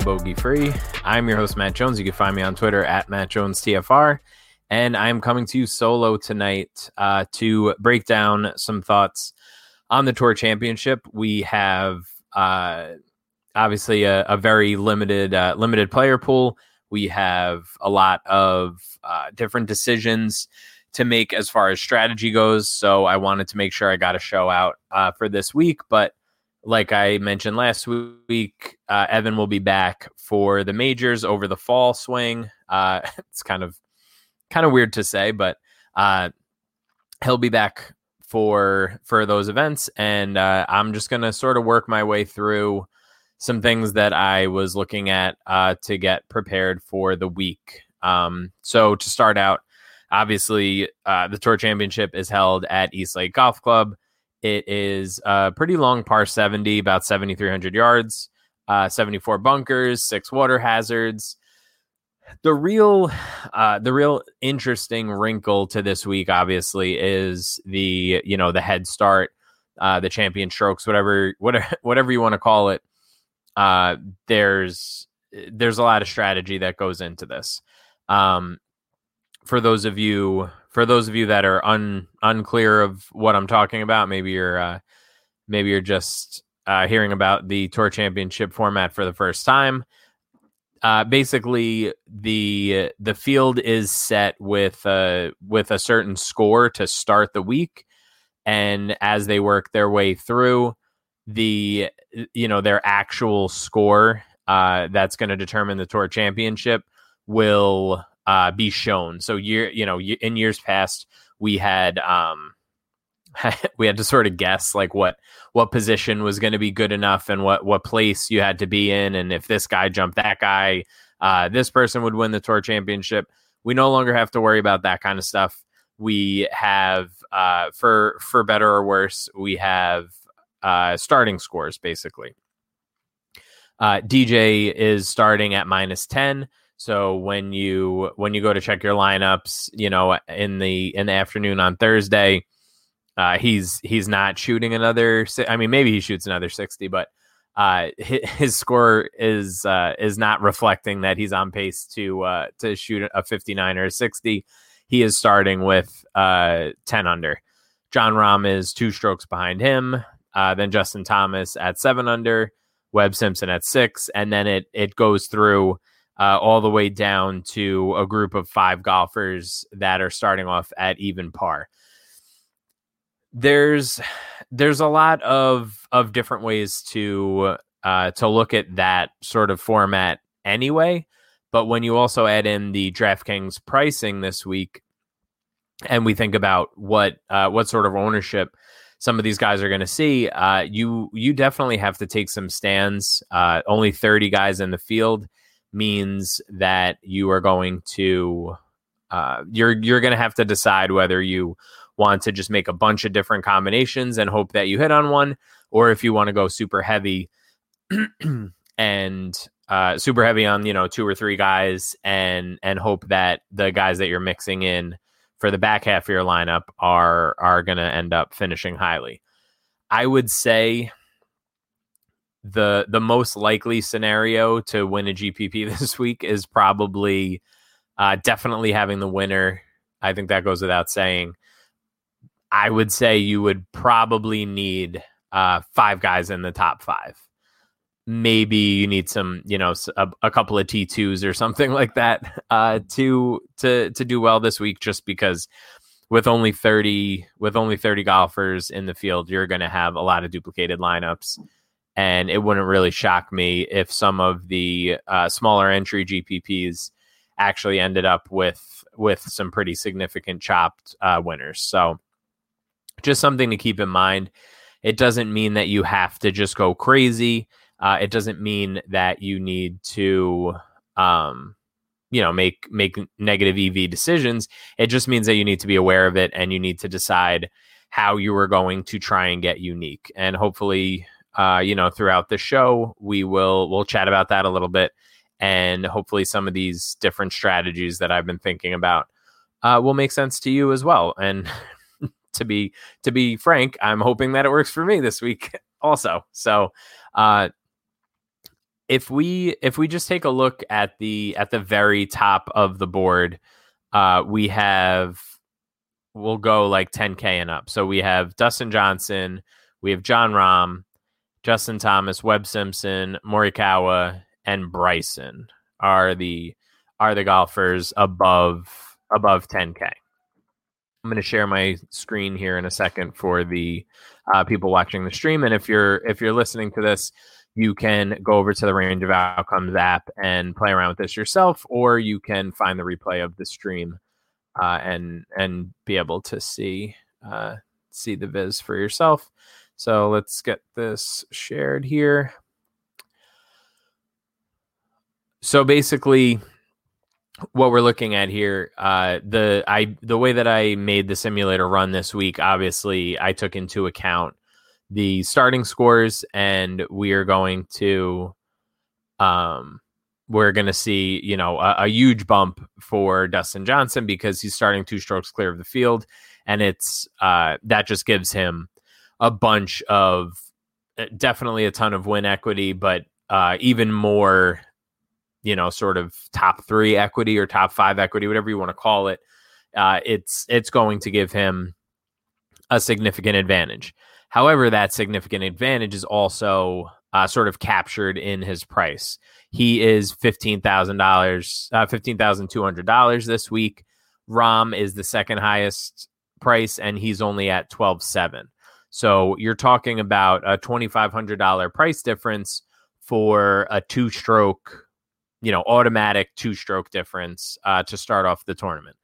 Another Bogey Free. I'm your host, Matt Jones. You can find me on Twitter at Matt Jones TFR. And I'm coming to you solo tonight uh, to break down some thoughts on the Tour Championship. We have uh, obviously a, a, very limited uh, limited player pool. We have a lot of uh, different decisions to make as far as strategy goes. So I wanted to make sure I got a show out uh, for this week, but like I mentioned last week, uh, Evan will be back for the majors over the fall swing. Uh, it's kind of kind of weird to say, but uh, he'll be back for for those events, and uh, I'm just gonna sort of work my way through some things that I was looking at uh, to get prepared for the week. Um, so to start out, obviously, uh, the Tour Championship is held at East Lake Golf Club. It is a pretty long par 70, about 7,300 yards, uh, 74 bunkers, six water hazards. The real, uh, the real interesting wrinkle to this week, obviously, is the you know the head start, uh, the champion strokes, whatever, whatever, whatever you want to call it. Uh, there's there's a lot of strategy that goes into this. Um, for those of you for those of you that are un, unclear of what I'm talking about, maybe you're uh, maybe you're just uh, hearing about the tour championship format for the first time. Uh, basically, the the field is set with uh, with a certain score to start the week, and as they work their way through, the you know their actual score uh, that's going to determine the tour championship will uh, be shown. So year, you know, in years past, we had um, we had to sort of guess like what what position was going to be good enough and what what place you had to be in. And if this guy jumped that guy uh, this person would win the tour championship. We no longer have to worry about that kind of stuff. We have uh, for for better or worse we have uh, starting scores basically. Uh, dj is starting at minus 10 so when you when you go to check your lineups you know in the in the afternoon on thursday uh, he's he's not shooting another. I mean, maybe he shoots another sixty, but uh, his, his score is uh, is not reflecting that he's on pace to uh, to shoot a fifty nine or a sixty. He is starting with uh, ten under. Jon Rahm is two strokes behind him. Uh, then Justin Thomas at seven under. Webb Simpson at six, and then it it goes through uh, all the way down to a group of five golfers that are starting off at even par there's there's a lot of of different ways to uh, to look at that sort of format anyway. But when you also add in the DraftKings pricing this week, and we think about what uh, what sort of ownership some of these guys are going to see, uh, you you definitely have to take some stands. Uh, only thirty guys in the field means that you are going to uh, you're you're going to have to decide whether you want to just make a bunch of different combinations and hope that you hit on one, or if you want to go super heavy and uh, super heavy on you know two or three guys and and hope that the guys that you're mixing in for the back half of your lineup are are going to end up finishing highly. I would say the the most likely scenario to win a GPP this week is probably uh, definitely having the winner. I think that goes without saying. I would say you would probably need uh, five guys in the top five. Maybe you need some, you know, a, a couple of T twos or something like that uh, to to to do well this week. Just because with only thirty with only thirty golfers in the field, you're going to have a lot of duplicated lineups, and it wouldn't really shock me if some of the uh, smaller entry GPPs actually ended up with with some pretty significant chopped uh, winners. So just something to keep in mind. It doesn't mean that you have to just go crazy. Uh, it doesn't mean that you need to, um, you know, make make negative EV decisions. It just means that you need to be aware of it and you need to decide how you are going to try and get unique. And hopefully, uh, you know, throughout the show, we will we'll chat about that a little bit, and hopefully, some of these different strategies that I've been thinking about uh, will make sense to you as well. And to be to be frank, I'm hoping that it works for me this week also. So uh if we if we just take a look at the at the very top of the board, uh we have we'll go like 10k and up. So we have Dustin Johnson, we have Jon Rahm, Justin Thomas, Webb Simpson, Morikawa, and Bryson are the are the golfers above above 10k. I'm going to share my screen here in a second for the uh, people watching the stream. And if you're if you're listening to this, you can go over to the Range of Outcomes app and play around with this yourself, or you can find the replay of the stream uh, and and be able to see uh, see the viz for yourself. So let's get this shared here. So basically, what we're looking at here, uh, the I the way that I made the simulator run this week, obviously I took into account the starting scores, and we are going to, um, we're going to see you know a, a, huge bump for Dustin Johnson because he's starting two strokes clear of the field, and it's uh, that just gives him a bunch of uh, definitely a ton of win equity, but uh, even more you know, sort of top three equity or top five equity, whatever you want to call it, uh, it's it's going to give him a significant advantage. However, that significant advantage is also uh, sort of captured in his price. He is fifteen thousand uh, dollars, fifteen thousand two hundred dollars this week. Rahm is the second highest price, and he's only at twelve seven. So you're talking about a twenty five hundred dollar price difference for a two stroke you know, automatic two stroke difference uh, to start off the tournament.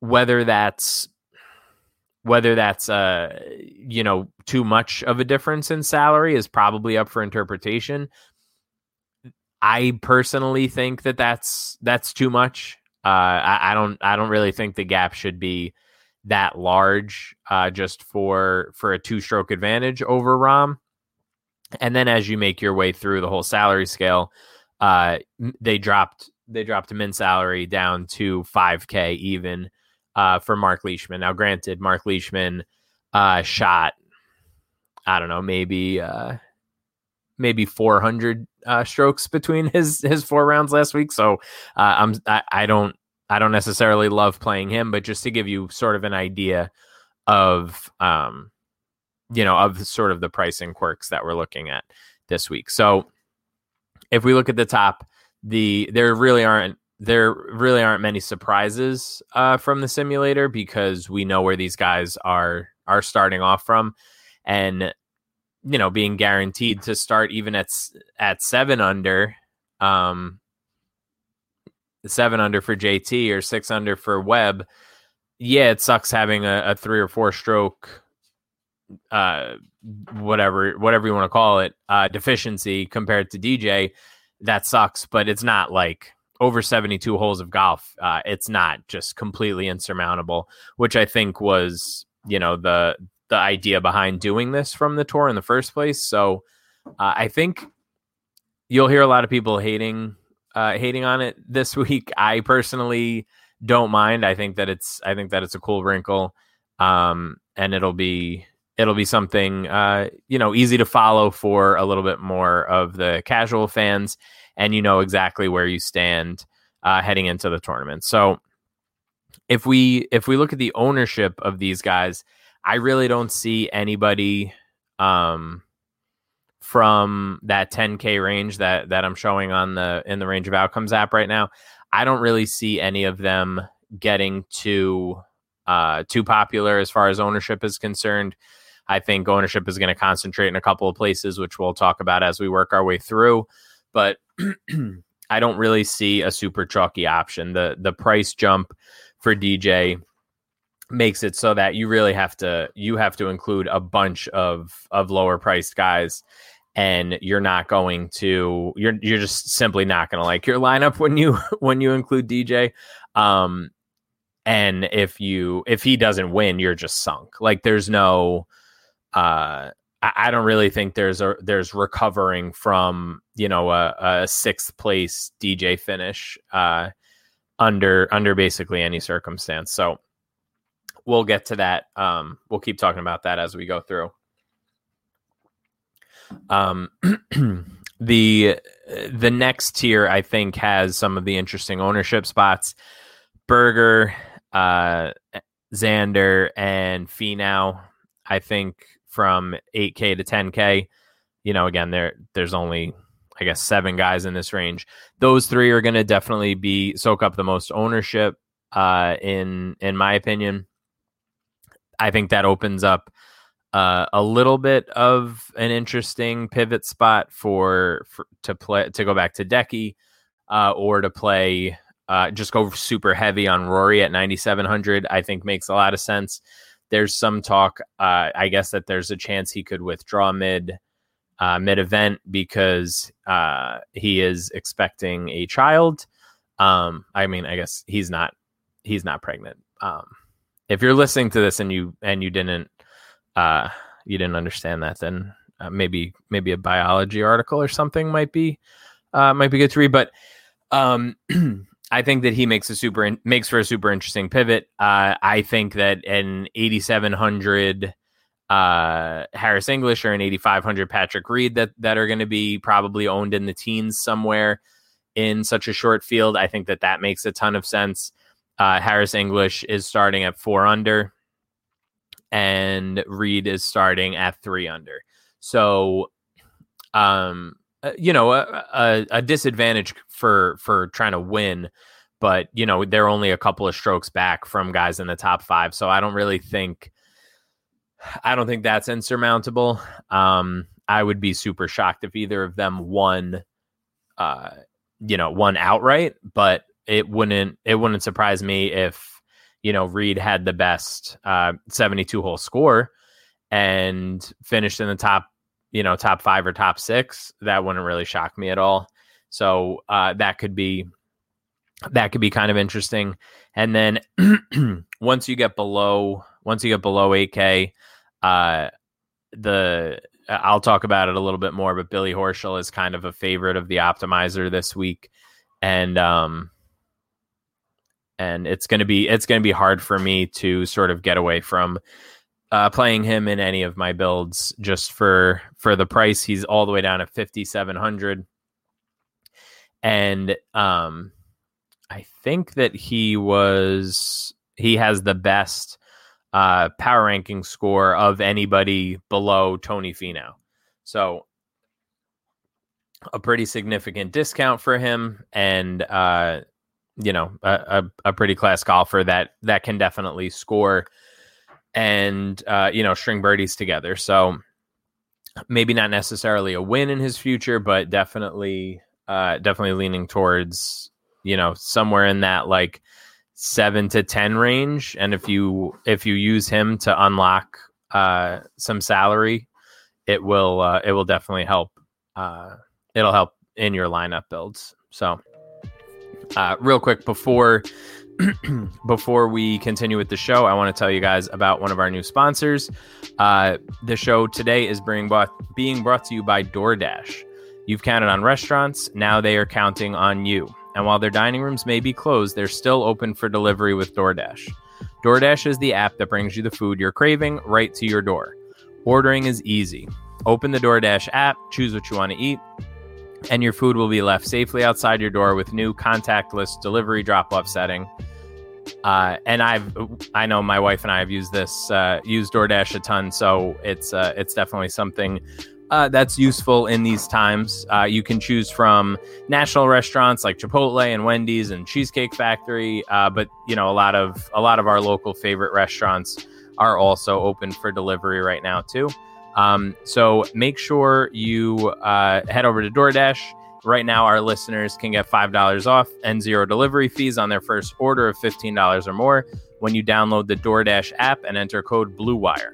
Whether that's whether that's uh you know too much of a difference in salary is probably up for interpretation. I personally think that that's that's too much. Uh, I, I don't I don't really think the gap should be that large uh, just for for a two stroke advantage over Rahm. And then as you make your way through the whole salary scale, uh, they dropped they dropped min salary down to 5k even uh, for Mark Leishman. Now, granted, Mark Leishman uh, shot I don't know maybe uh, maybe 400 uh, strokes between his his four rounds last week. So uh, I'm I, I don't I don't necessarily love playing him, but just to give you sort of an idea of um you know of sort of the pricing quirks that we're looking at this week. So if we look at the top, the there really aren't there really aren't many surprises uh, from the simulator because we know where these guys are are starting off from, and you know being guaranteed to start even at at seven under, um, seven under for JT or six under for Webb. Yeah, it sucks having a, a three or four stroke uh whatever whatever you want to call it uh deficiency compared to DJ that sucks but it's not like over 72 holes of golf uh it's not just completely insurmountable which I think was you know the the idea behind doing this from the tour in the first place so uh, I think you'll hear a lot of people hating uh hating on it this week. I personally don't mind. I think that it's I think that it's a cool wrinkle. Um and it'll be it'll be something uh, you know easy to follow for a little bit more of the casual fans, and you know exactly where you stand uh, heading into the tournament. So if we if we look at the ownership of these guys, I really don't see anybody um, from that 10k range that that I'm showing on the in the range of outcomes app right now. I don't really see any of them getting too uh, too popular as far as ownership is concerned. I think ownership is going to concentrate in a couple of places, which we'll talk about as we work our way through. But I don't really see a super chalky option. The the price jump for DJ makes it so that you really have to you have to include a bunch of of lower priced guys and you're not going to you're you're just simply not going to like your lineup when you when you include DJ um and if you if he doesn't win you're just sunk like there's no uh, I, I, don't really think there's a there's recovering from you know a, a sixth place DJ finish uh, under under basically any circumstance. So we'll get to that. Um, we'll keep talking about that as we go through. Um, the the next tier I think has some of the interesting ownership spots. Berger, uh, Xander, and Finau. I think from 8K to 10K. You know, again, there there's only I guess seven guys in this range. Those three are going to definitely be soak up the most ownership. Uh, in in my opinion, I think that opens up uh, a little bit of an interesting pivot spot for, for to play to go back to Decky uh, or to play uh, just go super heavy on Rory at 9700. I think makes a lot of sense there's some talk, uh, I guess, that there's a chance he could withdraw mid uh, mid event because he is expecting a child. Um, I mean, I guess he's not he's not pregnant. Um, if you're listening to this and you and you didn't uh, you didn't understand that, then uh, maybe maybe a biology article or something might be uh, might be good to read. But um, I think that he makes a super in, makes for a super interesting pivot. Uh, I think that an 8700 uh, Harris English or an 8500 Patrick Reed that that are going to be probably owned in the teens somewhere in such a short field. I think that that makes a ton of sense. Uh, Harris English is starting at four under, and Reed is starting at three under. So, um, uh, you know, a, a, a, disadvantage for for trying to win, but you know they're only a couple of strokes back from guys in the top five, so I don't really think I don't think that's insurmountable. Um, I would be super shocked if either of them won, uh, you know, won outright, but it wouldn't it wouldn't surprise me if you know, Reed had the best uh, 72 hole score and finished in the top, you know, top five or top six, that wouldn't really shock me at all. So uh, that could be that could be kind of interesting. And then once you get below once you get below 8K, uh, the I'll talk about it a little bit more, but Billy Horschel is kind of a favorite of the optimizer this week, and um, and it's gonna be it's gonna be hard for me to sort of get away from uh, playing him in any of my builds just for for the price. He's all the way down at fifty seven hundred, and um, I think that he was he has the best uh, power ranking score of anybody below Tony Finau. So a pretty significant discount for him, and uh, you know a, a, a, pretty class golfer that that can definitely score and uh, you know string birdies together. So maybe not necessarily a win in his future, but definitely uh, definitely leaning towards you know somewhere in that like seven to ten range and if you if you use him to unlock uh some salary it will uh it will definitely help uh it'll help in your lineup builds so uh real quick before before we continue with the show i want to tell you guys about one of our new sponsors uh the show today is being brought being brought to you by doordash you've counted on restaurants now they are counting on you and while their dining rooms may be closed, they're still open for delivery with DoorDash. DoorDash is the app that brings you the food you're craving right to your door. Ordering is easy. Open the DoorDash app, choose what you want to eat, and your food will be left safely outside your door with new contactless delivery drop-off setting. Uh, and I've I know my wife and I have used this uh, used DoorDash a ton, so it's uh, it's definitely something uh, that's useful in these times. Uh, you can choose from national restaurants like Chipotle and Wendy's and Cheesecake Factory, uh, but you know a lot of a lot of our local favorite restaurants are also open for delivery right now too. Um, so make sure you uh, head over to DoorDash. Right now, our listeners can get five dollars off and zero delivery fees on their first order of fifteen dollars or more when you download the DoorDash app and enter code BlueWire.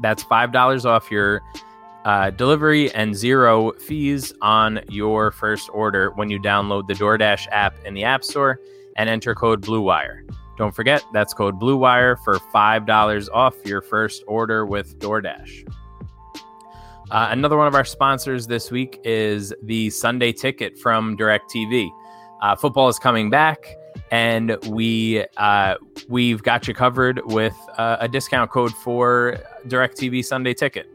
That's five dollars off your uh, delivery and zero fees on your first order when you download the DoorDash app in the App Store and enter code BlueWire. Don't forget, that's code BlueWire for $5 off your first order with DoorDash. Uh, another one of our sponsors this week is the Sunday Ticket from DirecTV. Uh, football is coming back, and we uh, we've got you covered with uh, a discount code for DirecTV Sunday Ticket.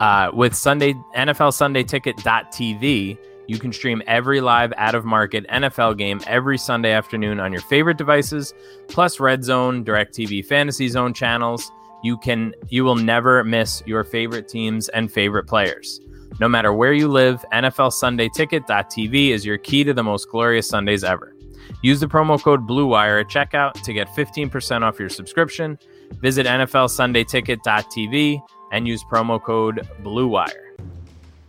Uh, with Sunday NFL Sunday Ticket.tv, you can stream every live out of market NFL game every Sunday afternoon on your favorite devices, plus Red Zone, DirecTV Fantasy Zone channels. You can you will never miss your favorite teams and favorite players. No matter where you live, NFL Sunday Ticket.tv is your key to the most glorious Sundays ever. Use the promo code BLUEWIRE at checkout to get 15% off your subscription. Visit NFLSundayTicket.tv and use promo code BLUEWIRE.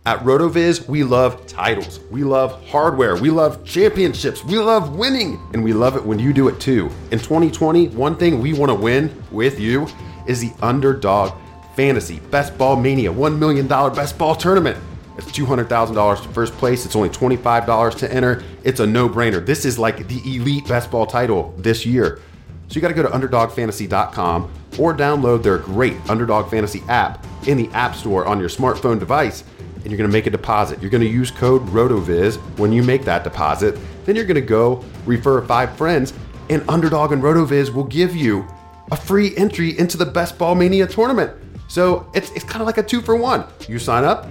At RotoViz, we love titles. We love hardware. We love championships. We love winning. And we love it when you do it too. In 2020, one thing we want to win with you is the Underdog Fantasy Best Ball Mania $1 million Best Ball Tournament. It's $200,000 to first place. It's only $25 to enter. It's a no brainer. This is like the elite best ball title this year. So you got to go to underdogfantasy.com or download their great Underdog Fantasy app in the App Store on your smartphone device and you're going to make a deposit. You're going to use code RotoViz when you make that deposit. Then you're going to go refer five friends and Underdog and RotoViz will give you a free entry into the Best Ball Mania tournament. So it's, it's kind of like a two for one. You sign up,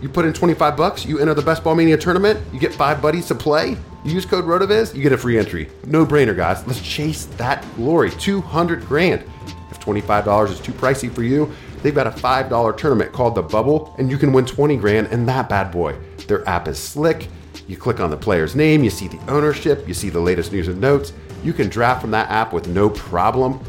you put in 25 bucks, you enter the Best Ball Mania tournament, you get five buddies to play, you use code RotoViz, you get a free entry. No brainer, guys. Let's chase that glory. 200 grand. If $25 is too pricey for you, they've got a $5 tournament called The Bubble, and you can win 20 grand in that bad boy. Their app is slick. You click on the player's name, you see the ownership, you see the latest news and notes. You can draft from that app with no problem.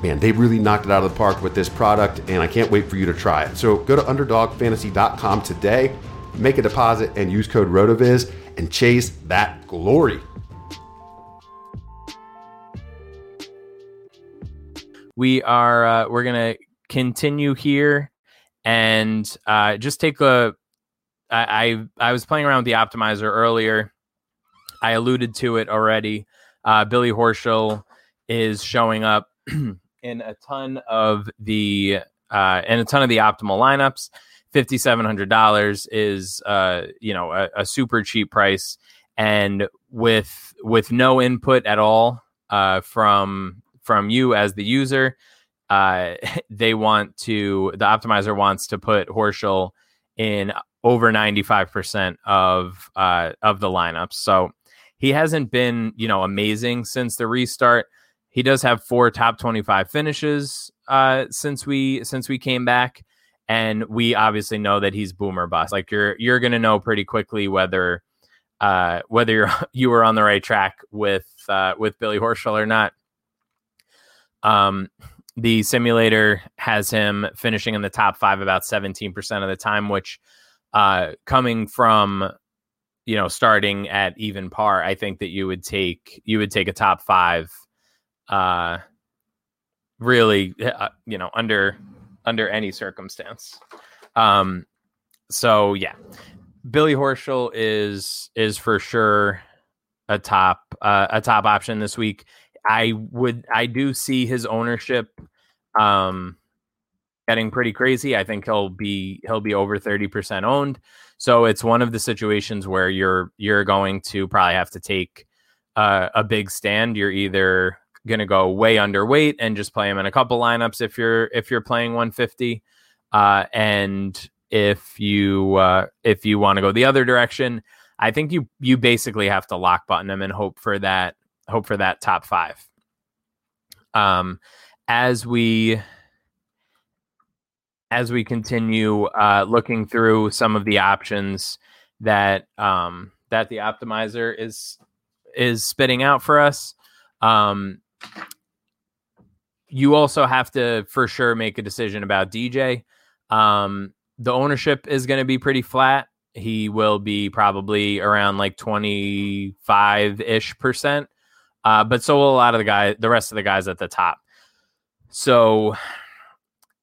Man, they really knocked it out of the park with this product, and I can't wait for you to try it. So go to underdogfantasy.com today, make a deposit, and use code RotoViz and chase that glory. we are uh, we're gonna continue here and uh, just take a. I, I I was playing around with the optimizer earlier. I alluded to it already. Uh, Billy Horschel is showing up in a ton of the uh, in a ton of the optimal lineups. Fifty seven hundred dollars is uh, you know a, a, super cheap price, and with with no input at all uh, from from you as the user, uh, they want to the optimizer wants to put Horschel in over ninety five percent of uh, of the lineups. So he hasn't been you know amazing since the restart. He does have four top twenty five finishes uh, since we since we came back, and we obviously know that he's boomer bust. Like you're you're gonna know pretty quickly whether uh, whether you're you were on the right track with uh, with Billy Horschel or not. Um, the simulator has him finishing in the top five about 17% of the time, which uh, coming from you know starting at even par, I think that you would take you would take a top five uh, really uh, you know under under any circumstance. Um so yeah. Billy horschel is is for sure a top uh, a top option this week i would i do see his ownership um getting pretty crazy. I think he'll be he'll be over 30% owned. So it's one of the situations where you're you're going to probably have to take uh, a big stand. You're either going to go way underweight and just play him in a couple lineups if you're if you're playing 150 uh, and if you uh, if you want to go the other direction i think you you basically have to lock button him and hope for that hope for that top five um as we as we continue uh, looking through some of the options that um, that the optimizer is is spitting out for us um, you also have to for sure make a decision about DJ. Um, the ownership is going to be pretty flat. He will be probably around like 25 ish percent. Uh, but so will a lot of the guys, the rest of the guys at the top. So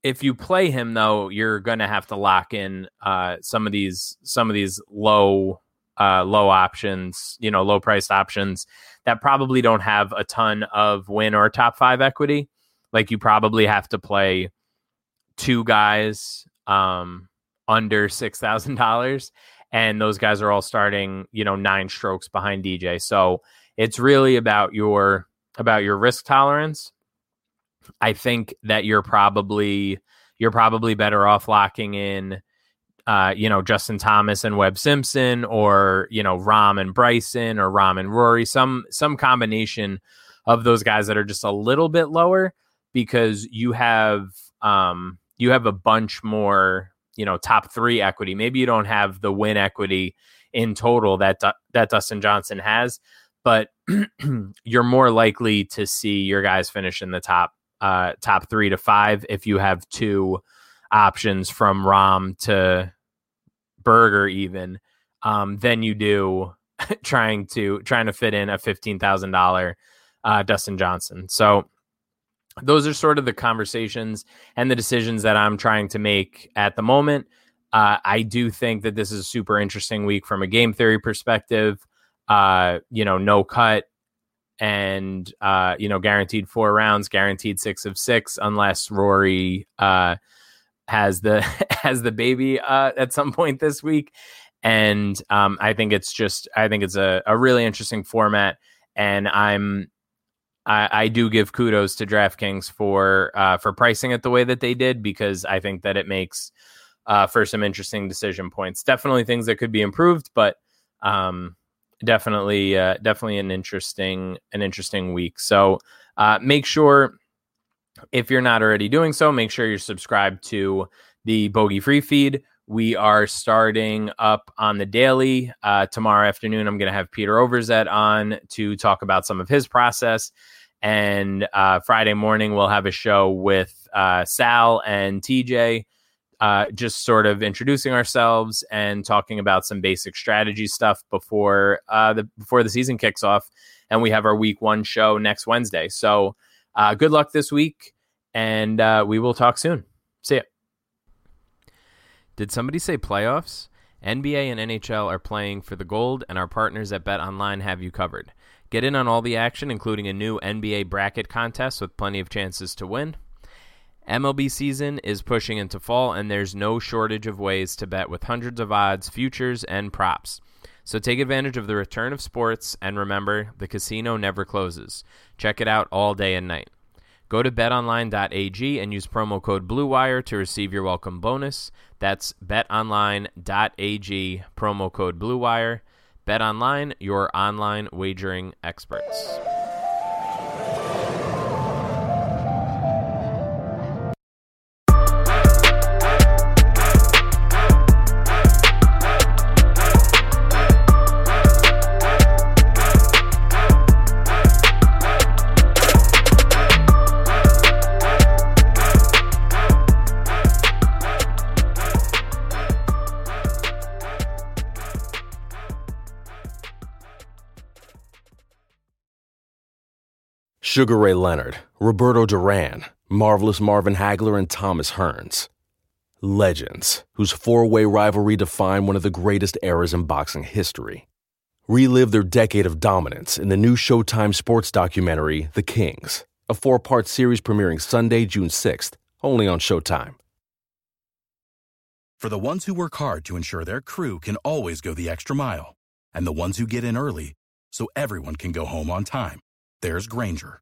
if you play him though, you're going to have to lock in uh, some of these, some of these low, uh, low options, you know, low priced options that probably don't have a ton of win or top five equity. Like you probably have to play two guys um, under six thousand dollars, and those guys are all starting, you know, nine strokes behind DJ. So it's really about your about your risk tolerance. I think that you're probably you're probably better off locking in uh, you know, Justin Thomas and Webb Simpson, or you know, Rahm and Bryson, or Rahm and Rory, some some combination of those guys that are just a little bit lower because you have um, you have a bunch more, you know, top three equity. Maybe you don't have the win equity in total that that Dustin Johnson has, but you're more likely to see your guys finish in the top uh, top three to five if you have two options from Rahm to Berger even um, than you do trying to trying to fit in a fifteen thousand uh, dollar Dustin Johnson. So those are sort of the conversations and the decisions that I'm trying to make at the moment. Uh, I do think that this is a super interesting week from a game theory perspective. Uh, you know, no cut and uh, you know, guaranteed four rounds, guaranteed six of six, unless Rory uh, has the has the baby uh, at some point this week, and um, I think it's just I think it's a, a really interesting format, and I'm I, I do give kudos to DraftKings for uh, for pricing it the way that they did because I think that it makes uh, for some interesting decision points. Definitely things that could be improved, but um, definitely uh, definitely an interesting an interesting week. So uh, make sure if you're not already doing so, make sure you're subscribed to the Bogey Free feed. We are starting up on the daily uh, tomorrow afternoon. I'm going to have Peter Overzet on to talk about some of his process. And uh, Friday morning, we'll have a show with uh, Sal and TJ, uh, just sort of introducing ourselves and talking about some basic strategy stuff before uh, the before the season kicks off. And we have our week one show next Wednesday. So uh, good luck this week. and uh, we will talk soon. See ya. Did somebody say playoffs? NBA and NHL are playing for the gold, and our partners at Bet Online have you covered. Get in on all the action, including a new NBA bracket contest with plenty of chances to win. MLB season is pushing into fall, and there's no shortage of ways to bet with hundreds of odds, futures, and props. So take advantage of the return of sports, and remember, the casino never closes. Check it out all day and night. Go to betonline.ag and use promo code BLUEWIRE to receive your welcome bonus. That's betonline.ag, promo code BLUEWIRE. BetOnline, your online wagering experts. Sugar Ray Leonard, Roberto Duran, Marvelous Marvin Hagler, and Thomas Hearns. Legends, whose four way rivalry defined one of the greatest eras in boxing history. Relive their decade of dominance in the new Showtime sports documentary, The Kings, a four part series premiering Sunday, June 6th, only on Showtime. For the ones who work hard to ensure their crew can always go the extra mile, and the ones who get in early so everyone can go home on time, there's Grainger,